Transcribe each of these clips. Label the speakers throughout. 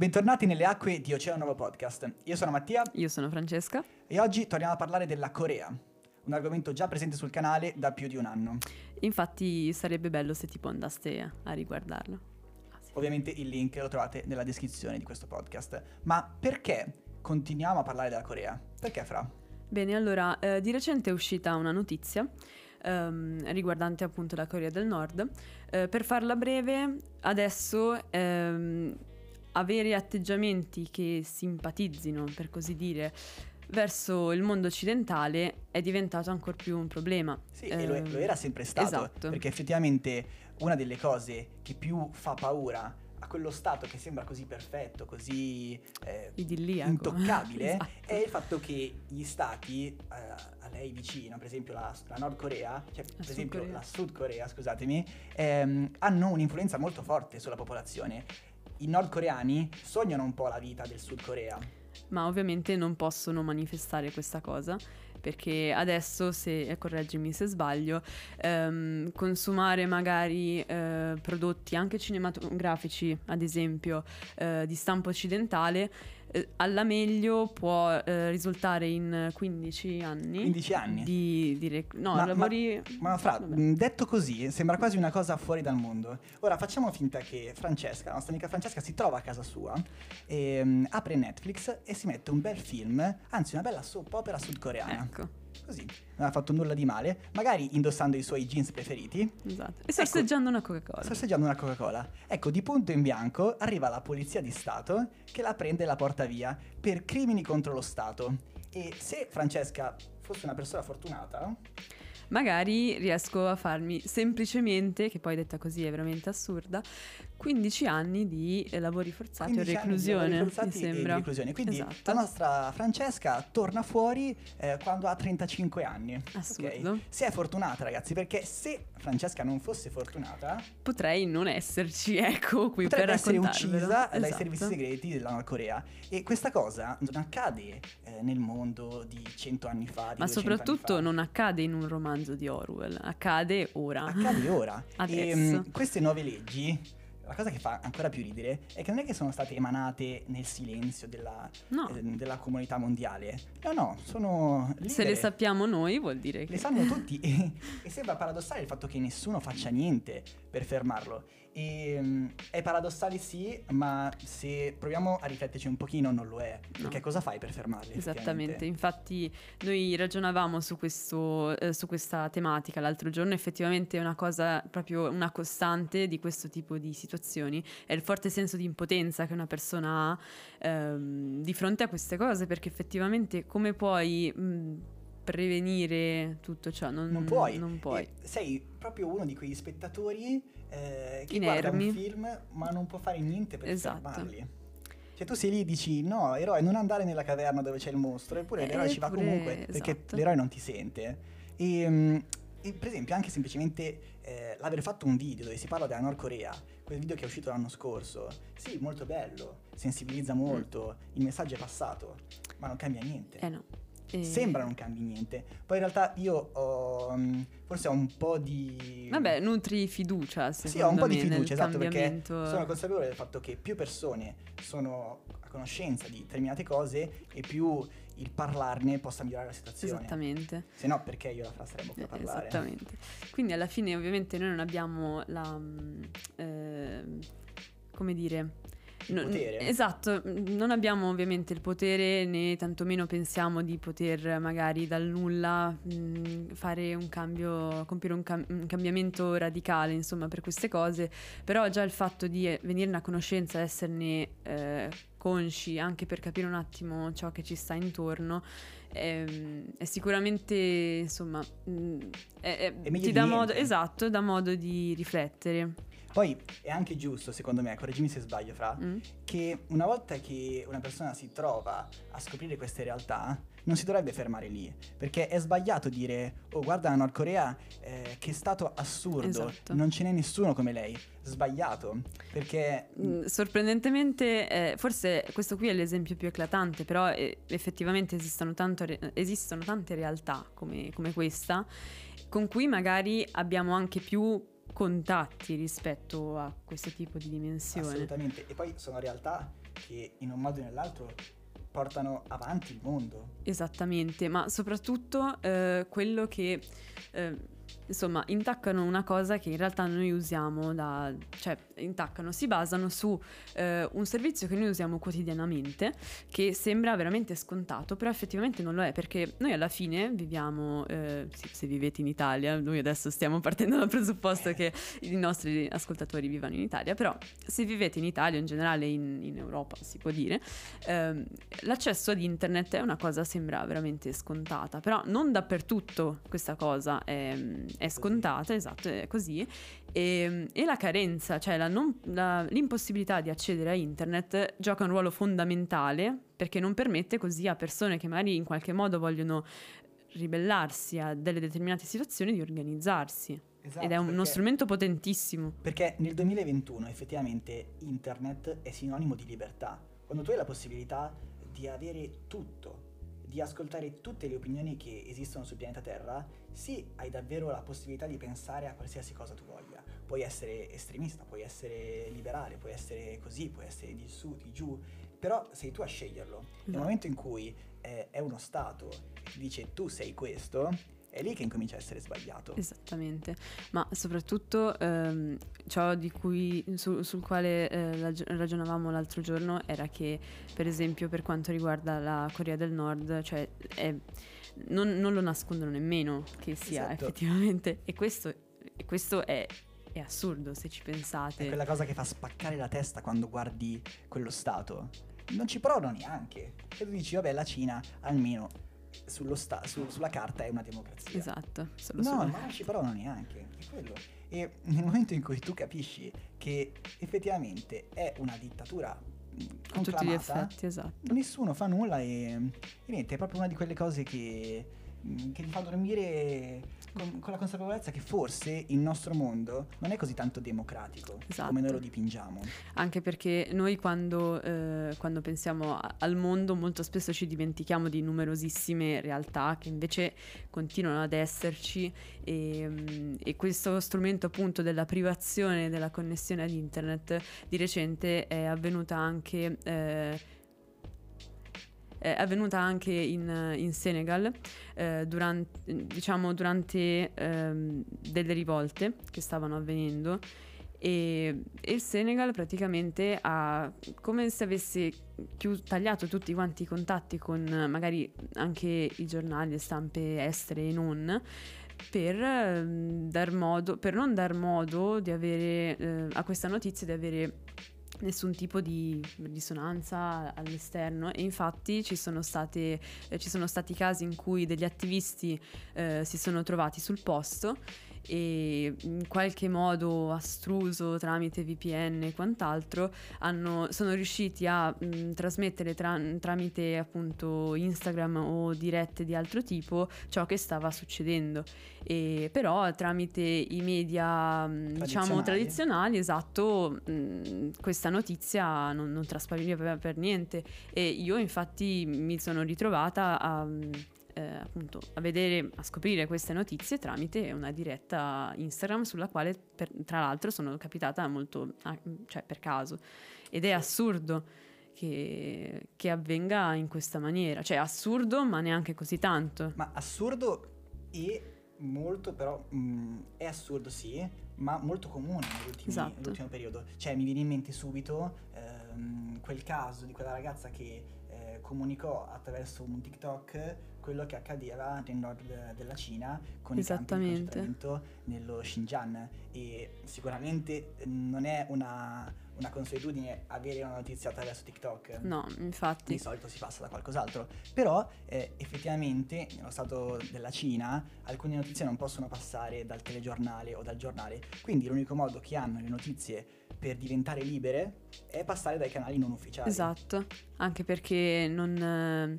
Speaker 1: Bentornati nelle acque di Oceano Nuovo Podcast. Io sono Mattia
Speaker 2: Io sono Francesca.
Speaker 1: e oggi torniamo a parlare della Corea, un argomento già presente sul canale da più di un anno.
Speaker 2: Infatti sarebbe bello se tipo andaste a riguardarlo. Ah, sì.
Speaker 1: Ovviamente il link lo trovate nella descrizione di questo podcast. Ma perché continuiamo a parlare della Corea? Perché Fra?
Speaker 2: Bene, allora, eh, di recente è uscita una notizia ehm, riguardante appunto la Corea del Nord. Eh, per farla breve, adesso ehm, avere atteggiamenti che simpatizzino, per così dire, verso il mondo occidentale è diventato ancora più un problema.
Speaker 1: Sì, e lo, lo era sempre stato.
Speaker 2: Esatto.
Speaker 1: Perché effettivamente una delle cose che più fa paura a quello stato che sembra così perfetto, così eh, intoccabile,
Speaker 2: Esatto.
Speaker 1: è il fatto che gli stati eh, a lei vicino, per esempio la, la Nord Corea, cioè per
Speaker 2: Sud
Speaker 1: esempio
Speaker 2: Corea.
Speaker 1: la Sud Corea, scusatemi, ehm, hanno un'influenza molto forte sulla popolazione. I nordcoreani sognano un po' la vita del Sud Corea.
Speaker 2: Ma ovviamente non possono manifestare questa cosa perché adesso, se correggimi se sbaglio, ehm, consumare magari eh, prodotti anche cinematografici, ad esempio, eh, di stampo occidentale, eh, alla meglio può eh, risultare in 15 anni.
Speaker 1: 15 anni.
Speaker 2: Di, di rec- no,
Speaker 1: Ma-
Speaker 2: lavori...
Speaker 1: Ma fra,
Speaker 2: vabbè.
Speaker 1: detto così, sembra quasi una cosa fuori dal mondo. Ora facciamo finta che Francesca, la nostra amica Francesca, si trova a casa sua, e, mh, apre Netflix e si mette un bel film, anzi una bella soap opera sudcoreana.
Speaker 2: Ecco,
Speaker 1: Così, non ha fatto nulla di male, magari indossando i suoi jeans preferiti,
Speaker 2: esatto. E sorseggiando una Coca-Cola.
Speaker 1: sorseggiando una Coca-Cola. Ecco, di punto in bianco arriva la polizia di Stato che la prende e la porta via per crimini contro lo Stato. E se Francesca fosse una persona fortunata,
Speaker 2: magari riesco a farmi semplicemente, che poi detta così è veramente assurda, 15 anni di eh, lavori forzati o
Speaker 1: 15 anni di
Speaker 2: reclusione, mi
Speaker 1: forzati di
Speaker 2: sembra.
Speaker 1: reclusione. Quindi
Speaker 2: Esatto.
Speaker 1: la nostra Francesca torna fuori eh, quando ha 35 anni.
Speaker 2: Assurdo.
Speaker 1: Se è fortunata, ragazzi, perché se Francesca non fosse fortunata,
Speaker 2: Potrei non esserci, ecco, qui
Speaker 1: potrebbe
Speaker 2: per
Speaker 1: essere uccisa dai
Speaker 2: Esatto.
Speaker 1: servizi segreti della Nord Corea. E questa cosa non accade eh, nel mondo di 100 anni fa. Di 200
Speaker 2: Ma soprattutto
Speaker 1: fa.
Speaker 2: non accade in un romanzo di Orwell, accade ora.
Speaker 1: accade ora. E,
Speaker 2: Adesso.
Speaker 1: mh, queste nuove leggi. La cosa che fa ancora più ridere è che non è che sono state emanate nel silenzio della,
Speaker 2: No,
Speaker 1: eh, della comunità mondiale. No, no, sono
Speaker 2: se le
Speaker 1: libere.
Speaker 2: sappiamo noi vuol dire che...
Speaker 1: Le sanno tutti e, e sembra paradossale il fatto che nessuno faccia niente per fermarlo. E, mm, è paradossale sì, ma se proviamo a rifletterci un pochino non lo è. Perché
Speaker 2: No.
Speaker 1: cosa fai per fermarli?
Speaker 2: Esattamente, infatti noi ragionavamo su, questo, eh, su questa tematica l'altro giorno, effettivamente è una cosa, proprio una costante di questo tipo di situazioni, è il forte senso di impotenza che una persona ha ehm, di fronte a queste cose, perché effettivamente come puoi mh, prevenire tutto ciò? Non,
Speaker 1: Non puoi.
Speaker 2: Non puoi.
Speaker 1: E sei proprio uno di quegli spettatori eh, che
Speaker 2: Inermi.
Speaker 1: guarda un film ma non può fare niente per
Speaker 2: Esatto.
Speaker 1: fermarli. Cioè tu sei lì e dici no, eroe, non andare nella caverna dove c'è il mostro, eppure
Speaker 2: Eh,
Speaker 1: l'eroe ci va comunque perché
Speaker 2: esatto.
Speaker 1: l'eroe non ti sente. E, mm, e, per esempio anche semplicemente eh, l'aver fatto un video dove si parla della Nord Corea, quel video che è uscito l'anno scorso, sì, molto bello, sensibilizza molto, il messaggio è passato, ma non cambia niente.
Speaker 2: Eh no. E-
Speaker 1: Sembra non cambi niente. Poi in realtà io ho mm, forse ho un po' di
Speaker 2: Vabbè, nutri fiducia,
Speaker 1: Sì, ho un po' di fiducia, esatto, perché sono consapevole del fatto che più persone sono a conoscenza di determinate cose e più il parlarne possa migliorare la situazione.
Speaker 2: Esattamente.
Speaker 1: Se no, perché io la fra saremmo qui a
Speaker 2: Eh,
Speaker 1: parlare?
Speaker 2: Esattamente. Quindi alla fine ovviamente noi non abbiamo la... ehm, come dire...
Speaker 1: Il
Speaker 2: no-
Speaker 1: potere.
Speaker 2: Esatto, non abbiamo ovviamente il potere né tantomeno pensiamo di poter magari dal nulla mm, fare un cambio, compiere un, cam- un cambiamento radicale insomma per queste cose, però già il fatto di eh, venirne a conoscenza, esserne eh, consci anche per capire un attimo ciò che ci sta intorno ehm, è sicuramente insomma mm, è- è- ti dà
Speaker 1: niente.
Speaker 2: modo esatto dà modo di riflettere
Speaker 1: Poi è anche giusto, secondo me, correggimi se sbaglio, Fra,
Speaker 2: Mm?
Speaker 1: che una volta che una persona si trova a scoprire queste realtà, non si dovrebbe fermare lì, perché è sbagliato dire, oh guarda la Nord Corea, eh, che stato assurdo,
Speaker 2: Esatto.
Speaker 1: non ce n'è nessuno come lei, sbagliato, perché...
Speaker 2: Mm, Sorprendentemente, eh, forse questo qui è l'esempio più eclatante, però eh, effettivamente esistono, tanto esistono tante realtà come, come questa, con cui magari abbiamo anche più contatti rispetto a questo tipo di dimensione.
Speaker 1: Assolutamente, e poi sono realtà che in un modo o nell'altro portano avanti il mondo.
Speaker 2: Esattamente, ma soprattutto eh, quello che... Eh, insomma, intaccano una cosa che in realtà noi usiamo da, cioè intaccano, si basano su eh, un servizio che noi usiamo quotidianamente, che sembra veramente scontato, però effettivamente non lo è, perché noi alla fine viviamo, eh, se vivete in Italia, noi adesso stiamo partendo dal presupposto che i nostri ascoltatori vivano in Italia, però se vivete in Italia, in generale in, in Europa si può dire, ehm, l'accesso ad internet è una cosa sembra veramente scontata, però non dappertutto questa cosa è, è scontata, esatto, è così. E, e la carenza, cioè la non, la, l'impossibilità di accedere a internet gioca un ruolo fondamentale perché non permette così a persone che magari in qualche modo vogliono ribellarsi a delle determinate situazioni di organizzarsi.
Speaker 1: Esatto,
Speaker 2: Ed è uno
Speaker 1: perché-
Speaker 2: strumento potentissimo.
Speaker 1: Perché nel 2021 effettivamente internet è sinonimo di libertà. Quando tu hai la possibilità di avere tutto, di ascoltare tutte le opinioni che esistono sul pianeta Terra, sì, hai davvero la possibilità di pensare a qualsiasi cosa tu voglia. Puoi essere estremista, puoi essere liberale, puoi essere così, puoi essere di su, di giù, però sei tu a sceglierlo. Nel
Speaker 2: Esatto.
Speaker 1: momento in cui eh, è uno Stato che dice tu sei questo, è lì che incomincia a essere sbagliato.
Speaker 2: Esattamente, ma soprattutto ehm, ciò di cui, su- sul quale eh, rag- ragionavamo l'altro giorno era che, per esempio, per quanto riguarda la Corea del Nord, cioè è- non, non lo nascondono nemmeno che sia
Speaker 1: Esatto.
Speaker 2: effettivamente, e questo, e questo è, è assurdo se ci
Speaker 1: È
Speaker 2: pensate.
Speaker 1: quella cosa che fa spaccare la testa quando guardi quello Stato. Non ci provano neanche. E tu dici, vabbè, la Cina almeno sta- su- sulla carta è una democrazia.
Speaker 2: Esatto, solo
Speaker 1: No,
Speaker 2: sulla
Speaker 1: ma non ci provano neanche. È quello. E nel momento in cui tu capisci che effettivamente è una dittatura mh,
Speaker 2: a tutti gli effetti, esatto.
Speaker 1: nessuno fa nulla e, e niente, è proprio una di quelle cose che, che ti fa dormire con, con la consapevolezza che forse il nostro mondo non è così tanto democratico
Speaker 2: Esatto.
Speaker 1: come noi lo dipingiamo.
Speaker 2: Anche perché noi quando, eh, quando pensiamo a- al mondo molto spesso ci dimentichiamo di numerosissime realtà che invece continuano ad esserci e, mm, e questo strumento appunto della privazione della connessione ad internet di recente è avvenuta anche... eh, è avvenuta anche in, in Senegal eh, durante, diciamo, durante ehm, delle rivolte che stavano avvenendo. E, e il Senegal praticamente ha come se avesse chius- tagliato tutti quanti i contatti con eh, magari anche i giornali, le stampe estere e non per, ehm, dar modo, per non dar modo avere eh, a questa notizia di avere nessun tipo di risonanza all'esterno e infatti ci sono, state, eh, ci sono stati casi in cui degli attivisti eh, si sono trovati sul posto e in qualche modo astruso tramite VPN e quant'altro hanno- sono riusciti a mh, trasmettere tra- tramite appunto Instagram o dirette di altro tipo ciò che stava succedendo e però tramite i media mh, diciamo
Speaker 1: Tradizionali.
Speaker 2: tradizionali esatto mh, questa notizia non, non traspariva per, per niente e io infatti mi sono ritrovata a eh, appunto a vedere, a scoprire queste notizie tramite una diretta Instagram sulla quale per- tra l'altro sono capitata molto, ah, cioè per caso ed è assurdo che, che avvenga in questa maniera, cioè assurdo ma neanche così tanto.
Speaker 1: Ma assurdo e molto però mh, è assurdo sì, ma molto comune
Speaker 2: Esatto.
Speaker 1: nell'ultimo periodo. Cioè mi viene in mente subito ehm, quel caso di quella ragazza che eh, comunicò attraverso un TikTok quello che accadeva nel nord della Cina con i campi di concentramento nello Xinjiang e sicuramente eh, non è una, una consuetudine avere una notizia attraverso TikTok
Speaker 2: No, infatti.
Speaker 1: di solito si passa da qualcos'altro. Però eh, effettivamente nello stato della Cina alcune notizie non possono passare dal telegiornale o dal giornale. Quindi l'unico modo che hanno le notizie per diventare libere è passare dai canali non ufficiali.
Speaker 2: Esatto, anche perché non, eh,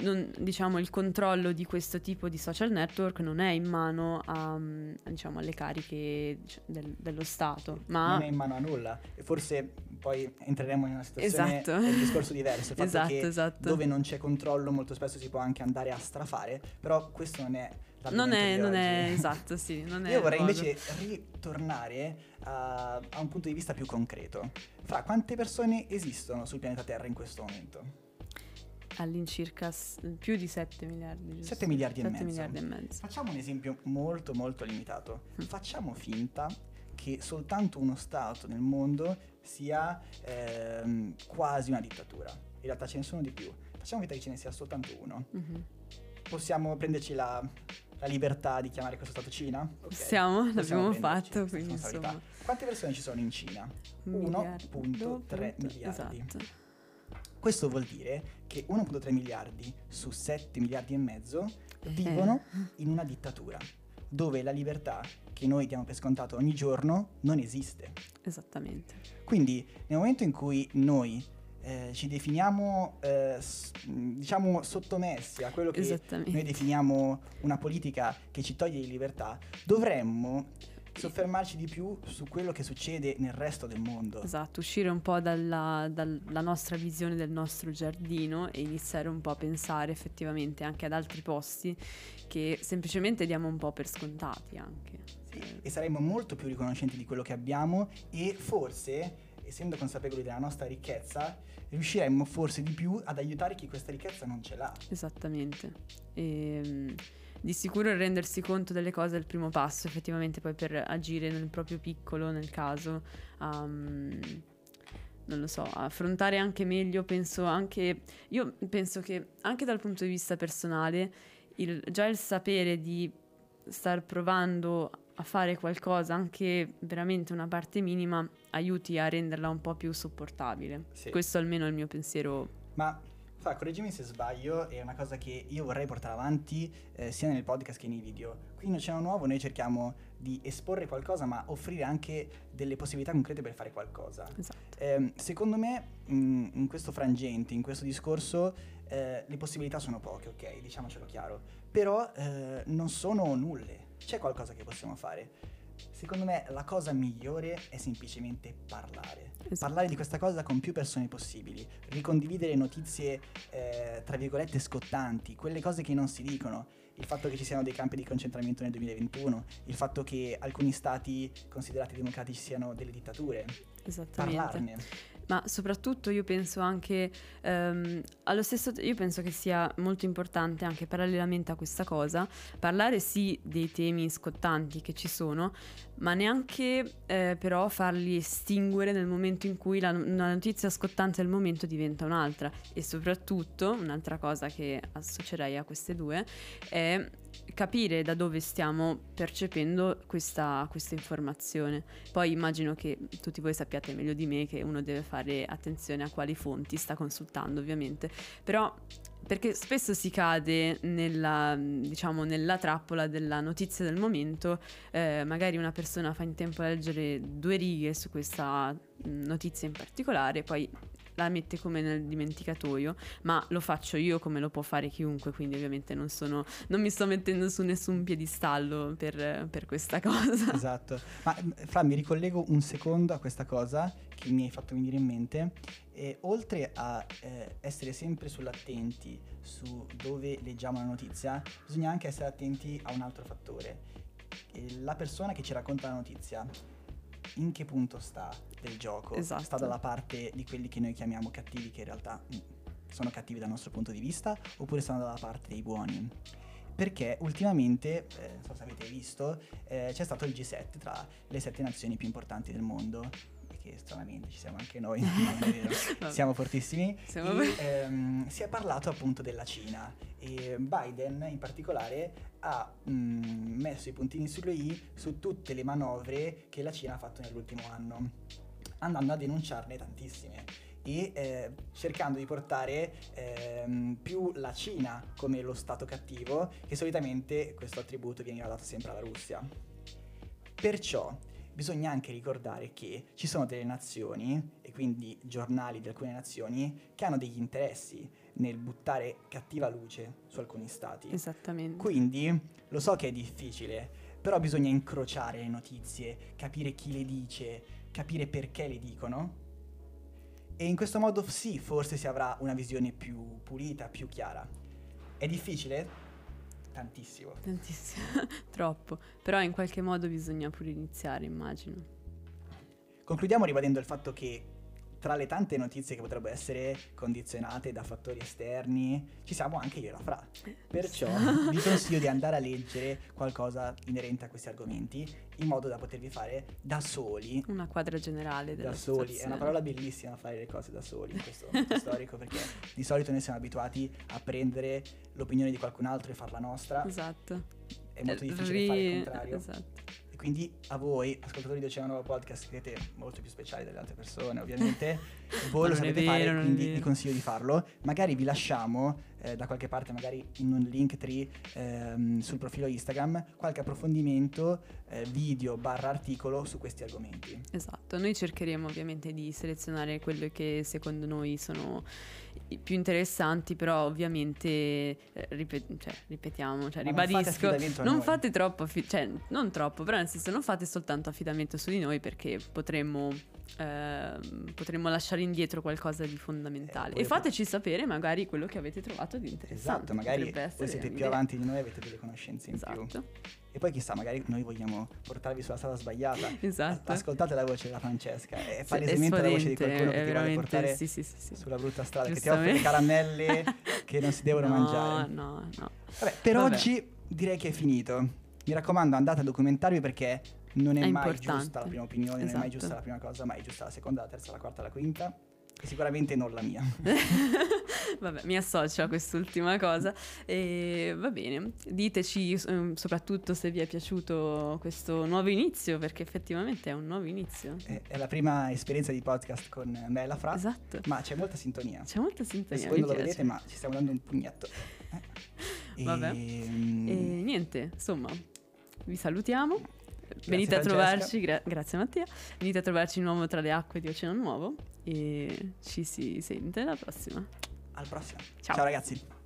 Speaker 2: non- diciamo, il controllo di questo tipo di social network non è in mano a, mm, diciamo, alle cariche dic- del- dello Stato, ma
Speaker 1: Non è in mano a nulla. E forse poi entreremo in una situazione
Speaker 2: Esatto.
Speaker 1: un discorso diverso. Il fatto
Speaker 2: Esatto,
Speaker 1: che
Speaker 2: esatto.
Speaker 1: dove non c'è controllo molto spesso si può anche andare a strafare, però questo non è
Speaker 2: Non è, non è esatto, sì. Non
Speaker 1: Io
Speaker 2: è
Speaker 1: vorrei
Speaker 2: modo.
Speaker 1: invece ritornare a, a un punto di vista più concreto. Fra quante persone esistono sul pianeta Terra in questo momento?
Speaker 2: All'incirca più di 7 miliardi. giusto?
Speaker 1: 7 miliardi e
Speaker 2: 7
Speaker 1: mezzo.
Speaker 2: miliardi e mezzo.
Speaker 1: Facciamo un esempio molto molto limitato.
Speaker 2: Mm.
Speaker 1: Facciamo finta che soltanto uno Stato nel mondo sia ehm, quasi una dittatura. In realtà ce ne sono di più. Facciamo finta che ce ne sia soltanto uno.
Speaker 2: Mhm.
Speaker 1: Possiamo prenderci la, la libertà di chiamare questo Stato Cina? Ok.
Speaker 2: Possiamo,
Speaker 1: Possiamo
Speaker 2: l'abbiamo fatto, quindi insomma.
Speaker 1: Quante persone ci sono in Cina?
Speaker 2: miliardo,
Speaker 1: 1.3
Speaker 2: punto,
Speaker 1: miliardi.
Speaker 2: Esatto.
Speaker 1: Questo vuol dire che 1.3 miliardi su 7 miliardi e mezzo vivono in una dittatura dove la libertà che noi diamo per scontato ogni giorno non esiste.
Speaker 2: Esattamente.
Speaker 1: Quindi nel momento in cui noi eh, ci definiamo eh, s- diciamo sottomessi a quello che noi definiamo una politica che ci toglie di libertà, dovremmo soffermarci di più su quello che succede nel resto del mondo.
Speaker 2: Esatto, uscire un po' dalla, dalla nostra visione del nostro giardino e iniziare un po' a pensare effettivamente anche ad altri posti che semplicemente diamo un po' per scontati anche.
Speaker 1: Sì, e saremmo molto più riconoscenti di quello che abbiamo e forse, essendo consapevoli della nostra ricchezza, riusciremmo forse di più ad aiutare chi questa ricchezza non ce l'ha.
Speaker 2: Esattamente. E, mm, di sicuro rendersi conto delle cose è il primo passo, effettivamente poi per agire nel proprio piccolo, nel caso, mm, non lo so, affrontare anche meglio, penso anche, io penso che anche dal punto di vista personale, il- già il sapere di star provando a fare qualcosa, anche veramente una parte minima, aiuti a renderla un po' più sopportabile.
Speaker 1: Sì.
Speaker 2: Questo almeno è il mio pensiero.
Speaker 1: Ma fa, correggimi se sbaglio, è una cosa che io vorrei portare avanti eh, sia nel podcast che nei video. Qui in Oceano Nuovo noi cerchiamo di esporre qualcosa, ma offrire anche delle possibilità concrete per fare qualcosa.
Speaker 2: Esatto.
Speaker 1: Ehm, secondo me, mh, in questo frangente, in questo discorso, eh, le possibilità sono poche, ok? Diciamocelo chiaro. Però eh, non sono nulle. C'è qualcosa che possiamo fare. Secondo me la cosa migliore è semplicemente parlare.
Speaker 2: Esatto.
Speaker 1: Parlare di questa cosa con più persone possibili, ricondividere notizie, eh, tra virgolette, scottanti, quelle cose che non si dicono. Il fatto che ci siano dei campi di concentramento nel 2021, il fatto che alcuni stati considerati democratici siano delle dittature.
Speaker 2: Esattamente.
Speaker 1: Parlarne.
Speaker 2: Ma soprattutto io penso anche, ehm, allo stesso io penso che sia molto importante anche parallelamente a questa cosa, parlare sì dei temi scottanti che ci sono, ma neanche eh, però farli estinguere nel momento in cui la, una notizia scottante del momento diventa un'altra. E soprattutto, un'altra cosa che associerei a queste due, è capire da dove stiamo percependo questa, questa informazione. Poi immagino che tutti voi sappiate meglio di me che uno deve fare attenzione a quali fonti sta consultando, ovviamente. Però perché spesso si cade nella, diciamo, nella trappola della notizia del momento, eh, magari una persona fa in tempo a leggere due righe su questa mh, notizia in particolare, poi la mette come nel dimenticatoio, ma lo faccio io come lo può fare chiunque, quindi ovviamente non, sono, non mi sto mettendo su nessun piedistallo per, per questa cosa.
Speaker 1: Esatto. Ma eh, Fra, mi ricollego un secondo a questa cosa che mi hai fatto venire in mente. E oltre a eh, essere sempre sull'attenti su dove leggiamo la notizia, bisogna anche essere attenti a un altro fattore. Eh, La persona che ci racconta la notizia, in che punto sta del gioco?
Speaker 2: Esatto.
Speaker 1: Sta dalla parte di quelli che noi chiamiamo cattivi, che in realtà mm, sono cattivi dal nostro punto di vista, oppure stanno dalla parte dei buoni? Perché ultimamente, eh, non so se avete visto, eh, c'è stato il G7 tra le sette nazioni più importanti del mondo. E che stranamente ci siamo anche noi, siamo fortissimi.
Speaker 2: Siamo-
Speaker 1: E, ehm, si è parlato appunto della Cina e Biden in particolare ha mm, messo i puntini sulle i su tutte le manovre che la Cina ha fatto nell'ultimo anno, andando a denunciarne tantissime e eh, cercando di portare ehm, più la Cina come lo stato cattivo, che solitamente questo attributo veniva dato sempre alla Russia. Perciò bisogna anche ricordare che ci sono delle nazioni, e quindi giornali di alcune nazioni, che hanno degli interessi nel buttare cattiva luce su alcuni stati.
Speaker 2: Esattamente.
Speaker 1: Quindi lo so che è difficile, però bisogna incrociare le notizie, capire chi le dice, capire perché le dicono. E in questo modo sì, forse si avrà una visione più pulita, più chiara. È difficile? Tantissimo.
Speaker 2: Tantissimo, troppo. Però in qualche modo bisogna pure iniziare, immagino.
Speaker 1: Concludiamo ribadendo il fatto che tra le tante notizie che potrebbero essere condizionate da fattori esterni, ci siamo anche io e la Fra. Perciò vi consiglio di andare a leggere qualcosa inerente a questi argomenti, in modo da potervi fare da soli.
Speaker 2: Una quadra generale della
Speaker 1: Da soli, è una
Speaker 2: situazione.
Speaker 1: parola bellissima fare le cose da soli in questo momento storico, perché di solito noi siamo abituati a prendere l'opinione di qualcun altro e farla nostra,
Speaker 2: Esatto.
Speaker 1: è molto
Speaker 2: Eh,
Speaker 1: difficile
Speaker 2: ri-
Speaker 1: fare il contrario.
Speaker 2: Esatto.
Speaker 1: Quindi a voi, ascoltatori di Oceano Nuovo Podcast, siete molto più speciali delle altre persone, ovviamente. voi lo sapete
Speaker 2: vero,
Speaker 1: fare, quindi vi consiglio di farlo. Magari vi lasciamo eh, da qualche parte, magari in un link tree ehm, sul profilo Instagram, qualche approfondimento, eh, video barra articolo su questi argomenti.
Speaker 2: Esatto, noi cercheremo ovviamente di selezionare quelle che secondo noi sono i più interessanti, però ovviamente eh, ripet- cioè, ripetiamo, cioè,
Speaker 1: Ma non fate
Speaker 2: ribadisco, non fate troppo, affi- cioè non troppo, però nel senso non fate soltanto affidamento su di noi perché potremmo, ehm, potremmo lasciare indietro qualcosa di fondamentale.
Speaker 1: Eh,
Speaker 2: e fateci sapere magari quello che avete trovato di interessante.
Speaker 1: Esatto, magari voi siete più
Speaker 2: un'idea.
Speaker 1: avanti di noi avete delle conoscenze in più.
Speaker 2: Esatto,
Speaker 1: E poi chissà, magari noi vogliamo portarvi sulla strada sbagliata.
Speaker 2: esatto.
Speaker 1: Ascoltate la voce della Francesca, è
Speaker 2: Sì,
Speaker 1: palesemente la voce di qualcuno che ti vuole portare
Speaker 2: sì, sì, sì, sì.
Speaker 1: sulla brutta strada, che ti offre caramelle che non si devono
Speaker 2: no,
Speaker 1: mangiare.
Speaker 2: No, no,
Speaker 1: Vabbè, per
Speaker 2: Vabbè.
Speaker 1: oggi direi che è finito. Mi raccomando, andate a documentarvi perché non è,
Speaker 2: È
Speaker 1: mai
Speaker 2: importante.
Speaker 1: giusta la prima opinione, non è mai
Speaker 2: Esatto.
Speaker 1: giusta la prima cosa, ma è giusta la seconda, la terza, la quarta, la quinta. E sicuramente non la mia.
Speaker 2: Vabbè, mi associo a quest'ultima cosa. E va bene, diteci ehm, soprattutto se vi è piaciuto questo nuovo inizio, perché effettivamente è un nuovo inizio.
Speaker 1: È, la prima esperienza di podcast con me e la Fra,
Speaker 2: Esatto.
Speaker 1: ma c'è molta sintonia.
Speaker 2: C'è molta
Speaker 1: Adesso
Speaker 2: sintonia.
Speaker 1: voi
Speaker 2: mi
Speaker 1: non lo vedete, ma ci stiamo dando un pugnetto. Eh.
Speaker 2: Vabbè.
Speaker 1: Ehm,
Speaker 2: E niente, insomma, vi salutiamo.
Speaker 1: Grazie,
Speaker 2: Venite a
Speaker 1: Francesca.
Speaker 2: trovarci, gra- grazie Mattia. Venite a trovarci di nuovo tra le acque di Oceano Nuovo e ci si sente alla prossima.
Speaker 1: Al prossimo.
Speaker 2: Ciao.
Speaker 1: Ciao ragazzi.